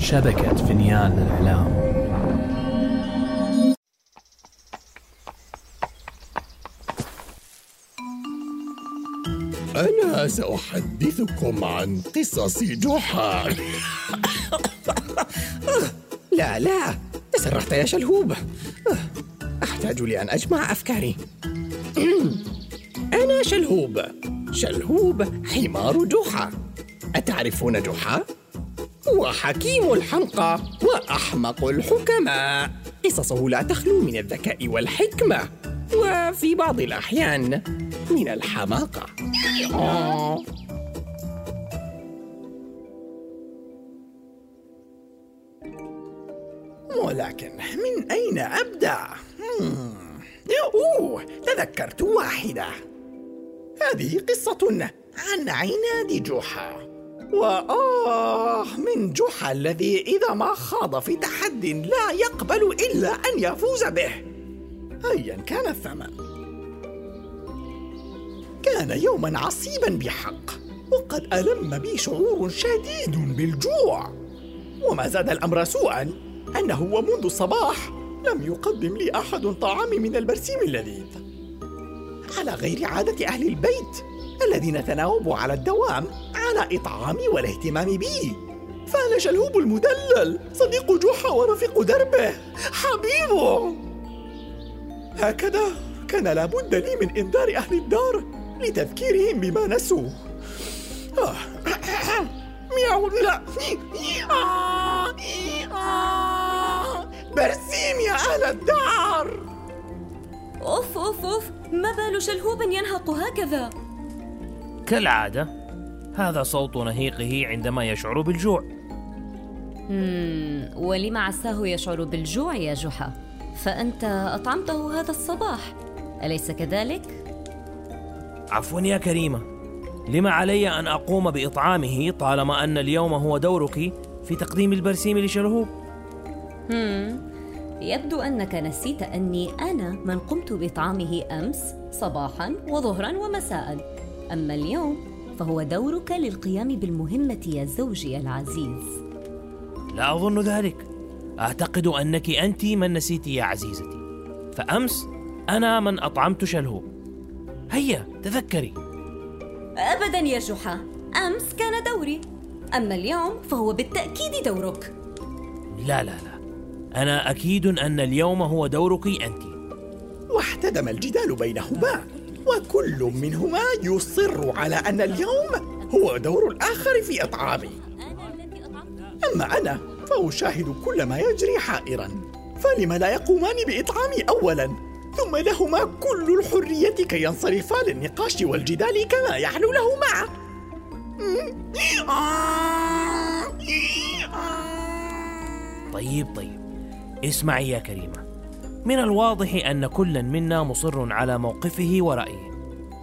شبكة فنيان الإعلام أنا سأحدثكم عن قصص جحا. لا لا تسرحت يا شلهوب. أحتاج لأن أجمع أفكاري. أنا شلهوب شلهوب حمار جحا. أتعرفون جحا؟ هو حكيم الحمقى وأحمق الحكماء. قصصه لا تخلو من الذكاء والحكمة وفي بعض الأحيان من الحماقة. ولكن من أين أبدأ؟ أوه تذكرت واحدة. هذه قصة عن عناد جحا. وآه من جحا الذي إذا ما خاض في تحد لا يقبل إلا أن يفوز به. أيا كان الثمن. كان يوما عصيبا بحق وقد ألم بي شعور شديد بالجوع. وما زاد الأمر سوءا أنه ومنذ الصباح لم يقدم لي أحد طعامي من البرسيم اللذيذ. على غير عادة أهل البيت الذين تناوبوا على الدوام على إطعامي والاهتمام بي فأنا شلهوب المدلل صديق جحا ورفيق دربه. حبيبه! هكذا كان لابد لي من إنذار أهل الدار لتذكيرهم بما نسوا. مياو لا. برسيم يا أهل الدار! أوف أوف أوف. ما بال شلهوب ينهق هكذا؟ كالعادة هذا صوت نهيقه عندما يشعر بالجوع. ولم عساه يشعر بالجوع يا جحا فأنت أطعمته هذا الصباح أليس كذلك؟ عفوا يا كريمة لما علي أن أقوم بإطعامه طالما أن اليوم هو دورك في تقديم البرسيم لشلهوب مم. يبدو أنك نسيت أني أنا من قمت بإطعامه أمس صباحا وظهرا ومساء أما اليوم فهو دورك للقيام بالمهمة يا زوجي العزيز. لا أظن ذلك. أعتقد أنك أنت من نسيت يا عزيزتي. فأمس أنا من أطعمت شلهوب هيا تذكري. أبدا يا جحا. أمس كان دوري. أما اليوم فهو بالتأكيد دورك. لا لا لا. أنا أكيد أن اليوم هو دورك أنت. واحتدم الجدال بينهما. وكل منهما يصر على أن اليوم هو دور الآخر في إطعامي. أما أنا فأشاهد كل ما يجري حائرا. فلم لا يقومان بإطعامي أولا؟ ثم لهما كل الحرية كي ينصرفا للنقاش والجدال كما يحلو لهما. طيب طيب. اسمعي يا كريمة. من الواضح أن كل منا مصر على موقفه ورأيه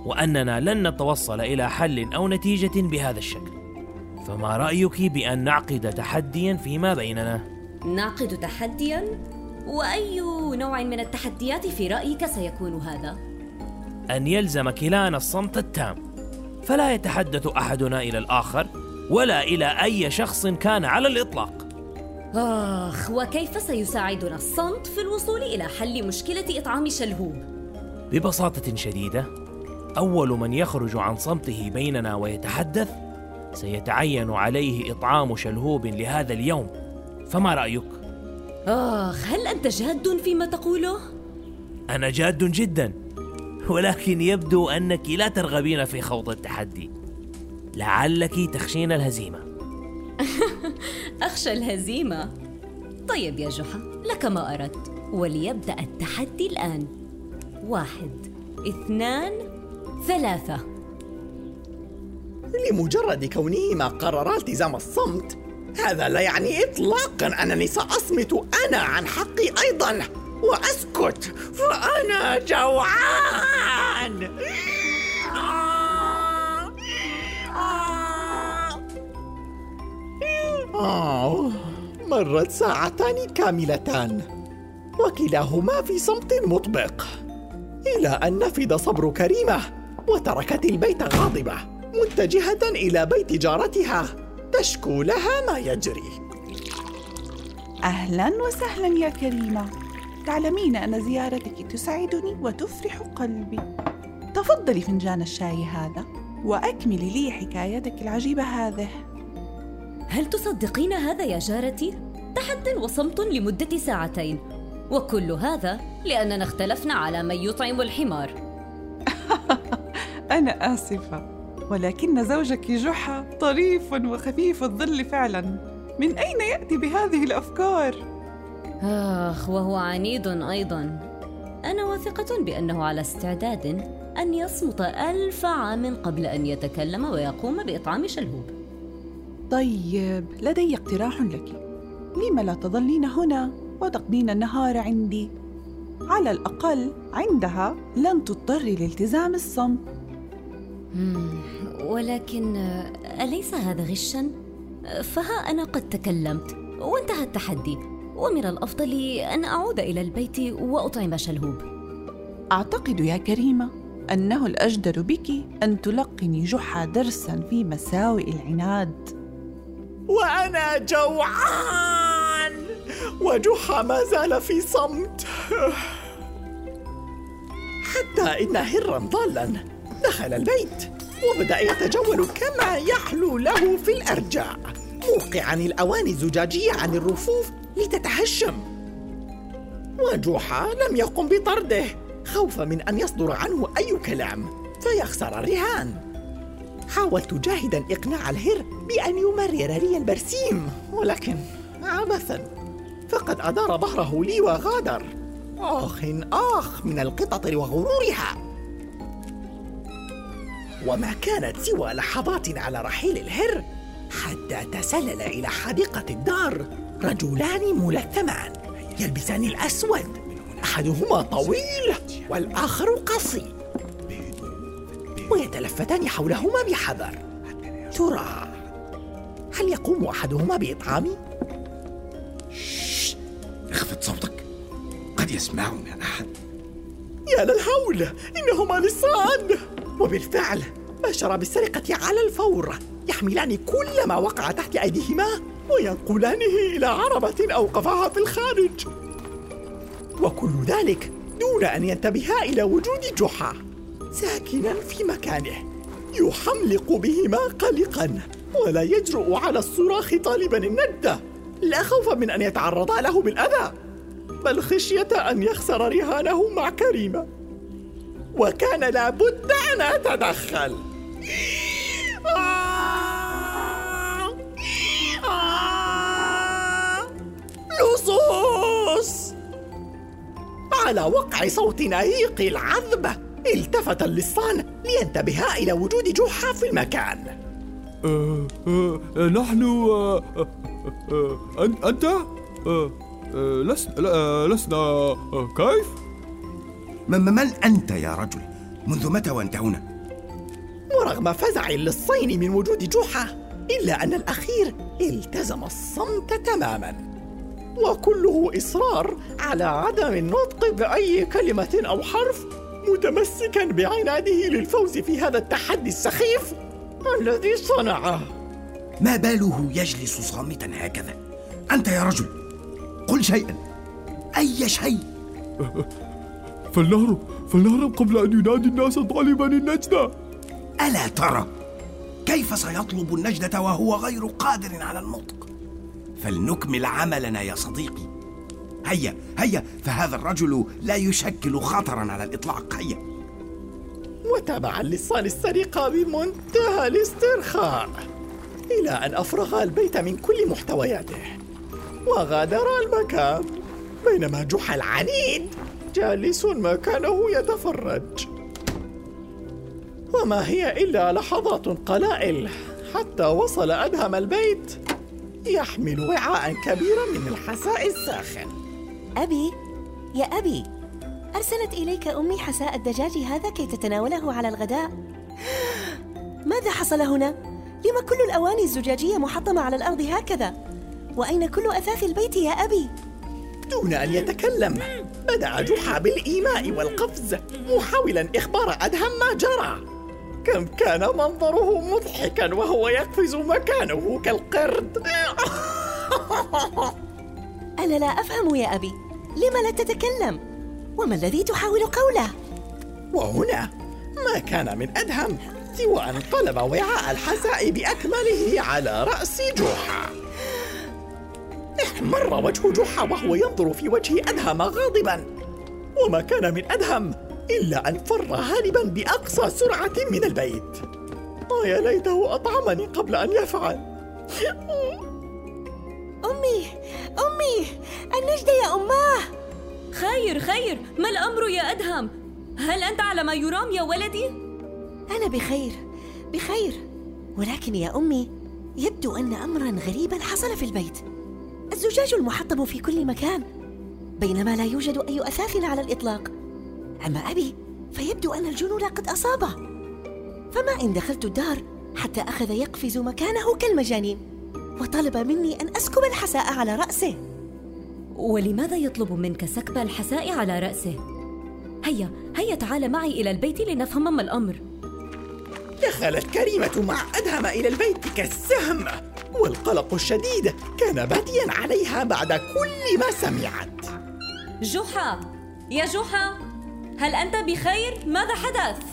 وأننا لن نتوصل إلى حل أو نتيجة بهذا الشكل فما رأيك بأن نعقد تحديا فيما بيننا؟ نعقد تحديا؟ وأي نوع من التحديات في رأيك سيكون هذا؟ أن يلزم كلانا الصمت التام فلا يتحدث أحدنا إلى الآخر ولا إلى أي شخص كان على الإطلاق آخ وكيف سيساعدنا الصمت في الوصول إلى حل مشكلة إطعام شلهوب؟ ببساطة شديدة أول من يخرج عن صمته بيننا ويتحدث سيتعين عليه إطعام شلهوب لهذا اليوم فما رأيك؟ آخ هل أنت جاد فيما تقوله؟ أنا جاد جدا ولكن يبدو أنك لا ترغبين في خوض التحدي لعلك تخشين الهزيمة أخشى الهزيمة. طيب يا جحا لك ما أردت وليبدأ التحدي الآن. واحد اثنان ثلاثة. لمجرد كونهما قررا التزام الصمت هذا لا يعني إطلاقا أنني سأصمت أنا عن حقي أيضا وأسكت فأنا جوعان. مرت ساعتان كاملتان. وكلاهما في صمت مطبق. إلى أن نفد صبر كريمة وتركت البيت غاضبة متجهة إلى بيت جارتها. تشكو لها ما يجري. أهلا وسهلا يا كريمة. تعلمين أن زيارتك تسعدني وتفرح قلبي. تفضلي فنجان الشاي هذا وأكملي لي حكايتك العجيبة هذه. هل تصدقين هذا يا جارتي؟ تحد وصمت لمدة ساعتين. وكل هذا لأننا اختلفنا على من يطعم الحمار. أنا آسفة ولكن زوجك جحا طريف وخفيف الظل فعلا. من أين يأتي بهذه الأفكار؟ آخ وهو عنيد أيضا. أنا واثقة بأنه على استعداد أن يصمت ألف عام قبل أن يتكلم ويقوم بإطعام شلهوب. طيب لدي اقتراح لك. لم لا تظلين هنا؟ وتقضين النهار عندي. على الأقل عندها لن تضطري لالتزام الصمت. ولكن أليس هذا غشا؟ فها أنا قد تكلمت وانتهى التحدي. ومن الأفضل أن أعود إلى البيت وأطعم شلهوب. أعتقد يا كريمة أنه الأجدر بك أن تلقني جحا درسا في مساوئ العناد. وأنا جوعان! وجحا ما زال في صمت. حتى إن هرا ضالا دخل البيت وبدأ يتجول كما يحلو له في الأرجاء موقعا الأواني الزجاجية عن الرفوف لتتهشم. وجحا لم يقم بطرده خوفا من أن يصدر عنه أي كلام فيخسر الرهان. حاولت جاهدا إقناع الهر بأن يمرر لي البرسيم ولكن عبثا. فقد أدار ظهره لي وغادر. آخ آخ من القطط وغرورها. وما كانت سوى لحظات على رحيل الهر حتى تسلل إلى حديقة الدار رجلان ملثمان يلبسان الأسود. أحدهما طويل والآخر قصير ويتلفتان حولهما بحذر. ترى هل يقوم أحدهما بإطعامي؟ اخفض صوتك. قد يسمعنا أحد. يا للهول إنهما لصان وبالفعل باشرا بالسرقة على الفور يحملان كل ما وقع تحت أيديهما وينقلانه إلى عربة أوقفها في الخارج. وكل ذلك دون أن ينتبها إلى وجود جحا ساكنا في مكانه يحملق بهما قلقا ولا يجرؤ على الصراخ طالبا الندة لا خوفا من أن يتعرضا له بالأذى بل خشية أن يخسر رهانه مع كريمة. وكان لابد أن أتدخل. لصوص! على وقع صوت نهيق العذبة التفت اللصان لينتبها إلى وجود جحا في المكان. أه أه نحن أه أنت أه لسنا لسنا كيف؟ من أنت يا رجل؟ منذ متى وأنت هنا؟ ورغم فزع اللصين من وجود جحا إلا أن الأخير التزم الصمت تماما وكله إصرار على عدم النطق بأي كلمة أو حرف متمسكا بعناده للفوز في هذا التحدي السخيف الذي صنعه ما باله يجلس صامتا هكذا. أنت يا رجل قل شيئا. أي شيء؟ فلنهرب فلنهرب قبل أن ينادي الناس طالبا النجدة. ألا ترى كيف سيطلب النجدة وهو غير قادر على النطق؟ فلنكمل عملنا يا صديقي. هيا هيا فهذا الرجل لا يشكل خطرا على الإطلاق. هيا. وتابع اللصان السرقة بمنتهى الاسترخاء. إلى أن أفرغ البيت من كل محتوياته. وغادر المكان بينما جحا العنيد جالس مكانه يتفرج. وما هي إلا لحظات قلائل حتى وصل أدهم البيت يحمل وعاء كبيرا من الحساء الساخن. أبي يا أبي أرسلت إليك أمي حساء الدجاج هذا كي تتناوله على الغداء. ماذا حصل هنا؟ لم كل الأواني الزجاجية محطمة على الأرض هكذا؟ وأين كل أثاث البيت يا أبي؟ دون أن يتكلم بدأ جحا بالإيماء والقفز محاولا إخبار أدهم ما جرى كم كان منظره مضحكا وهو يقفز مكانه كالقرد أنا لا أفهم يا أبي لم لا تتكلم؟ وما الذي تحاول قوله؟ وهنا ما كان من أدهم سوى أن قلب وعاء الحساء بأكمله على رأس جحا احمر وجه جحا وهو ينظر في وجه أدهم غاضبا. وما كان من أدهم إلا أن فر هاربا بأقصى سرعة من البيت. ويا ليته أطعمني قبل أن يفعل. أمي أمي النجدة يا أماه خير خير. ما الأمر يا أدهم؟ هل أنت على ما يرام يا ولدي؟ أنا بخير بخير. ولكن يا أمي يبدو أن أمرا غريبا حصل في البيت. الزجاج المحطم في كل مكان بينما لا يوجد أي أثاث على الإطلاق. أما أبي فيبدو أن الجنون قد أصابه. فما إن دخلت الدار حتى أخذ يقفز مكانه كالمجانين وطلب مني أن أسكب الحساء على رأسه. ولماذا يطلب منك سكب الحساء على رأسه؟ هيا هيا تعال معي إلى البيت لنفهم ما الأمر. دخلت كريمة مع أدهم إلى البيت كالسهم والقلق الشديد كان باديا عليها بعد كل ما سمعت. جحا يا جحا هل أنت بخير؟ ماذا حدث؟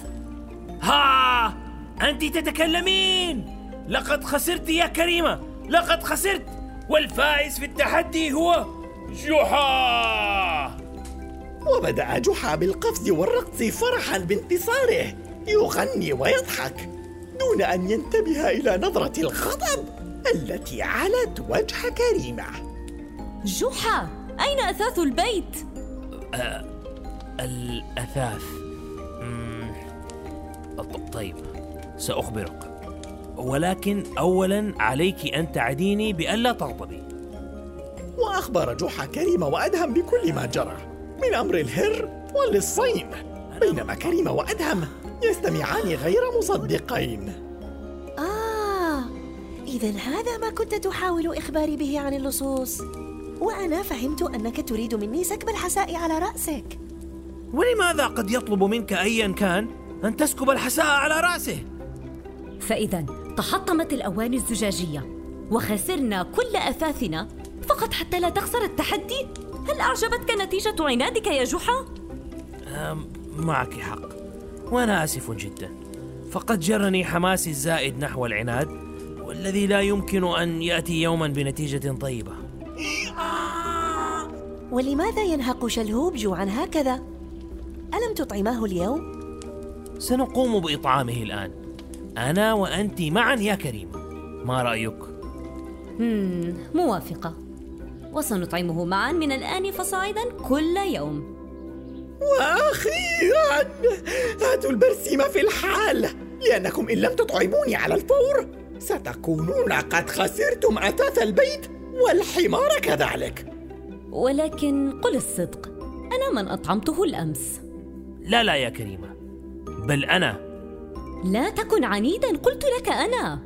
ها أنت تتكلمين! لقد خسرت يا كريمة لقد خسرت! والفائز في التحدي هو جحا وبدأ جحا بالقفز والرقص فرحا بانتصاره. يغني ويضحك دون أن ينتبه إلى نظرة الغضب التي علت وجه كريمة. جحا أين أثاث البيت؟ الأثاث. مم. ط- طيب سأخبرك. ولكن أولا عليك أن تعديني بألا تغضبي. وأخبر جحا كريمة وأدهم بكل ما جرى من أمر الهر والصين بينما كريمة وأدهم يستمعان غير مصدقين. آه إذا هذا ما كنت تحاول إخباري به عن اللصوص. وأنا فهمت أنك تريد مني سكب الحساء على رأسك. ولماذا قد يطلب منك أيا كان أن تسكب الحساء على رأسه؟ فإذا تحطمت الأواني الزجاجية وخسرنا كل أثاثنا فقط حتى لا تخسر التحدي. هل أعجبتك نتيجة عنادك يا جحا؟ معك حق. وأنا آسف جدا فقد جرني حماسي الزائد نحو العناد والذي لا يمكن أن يأتي يوما بنتيجة طيبة ولماذا ينهق شلهوب جوعا هكذا؟ ألم تطعماه اليوم؟ سنقوم بإطعامه الآن أنا وأنت معا يا كريمة ما رأيك؟ مم، موافقة وسنطعمه معا من الآن فصاعدا كل يوم وأخيرا هاتوا البرسيم في الحال. لأنكم إن لم تطعموني على الفور ستكونون قد خسرتم أثاث البيت والحمار كذلك. ولكن قل الصدق أنا من أطعمته الأمس. لا لا يا كريمة بل أنا. لا تكن عنيدا قلت لك أنا.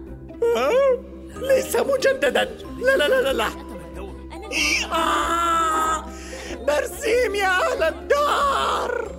ليس مجددا. لا لا لا لا, لا. آه! برسيم يا أهل الدار.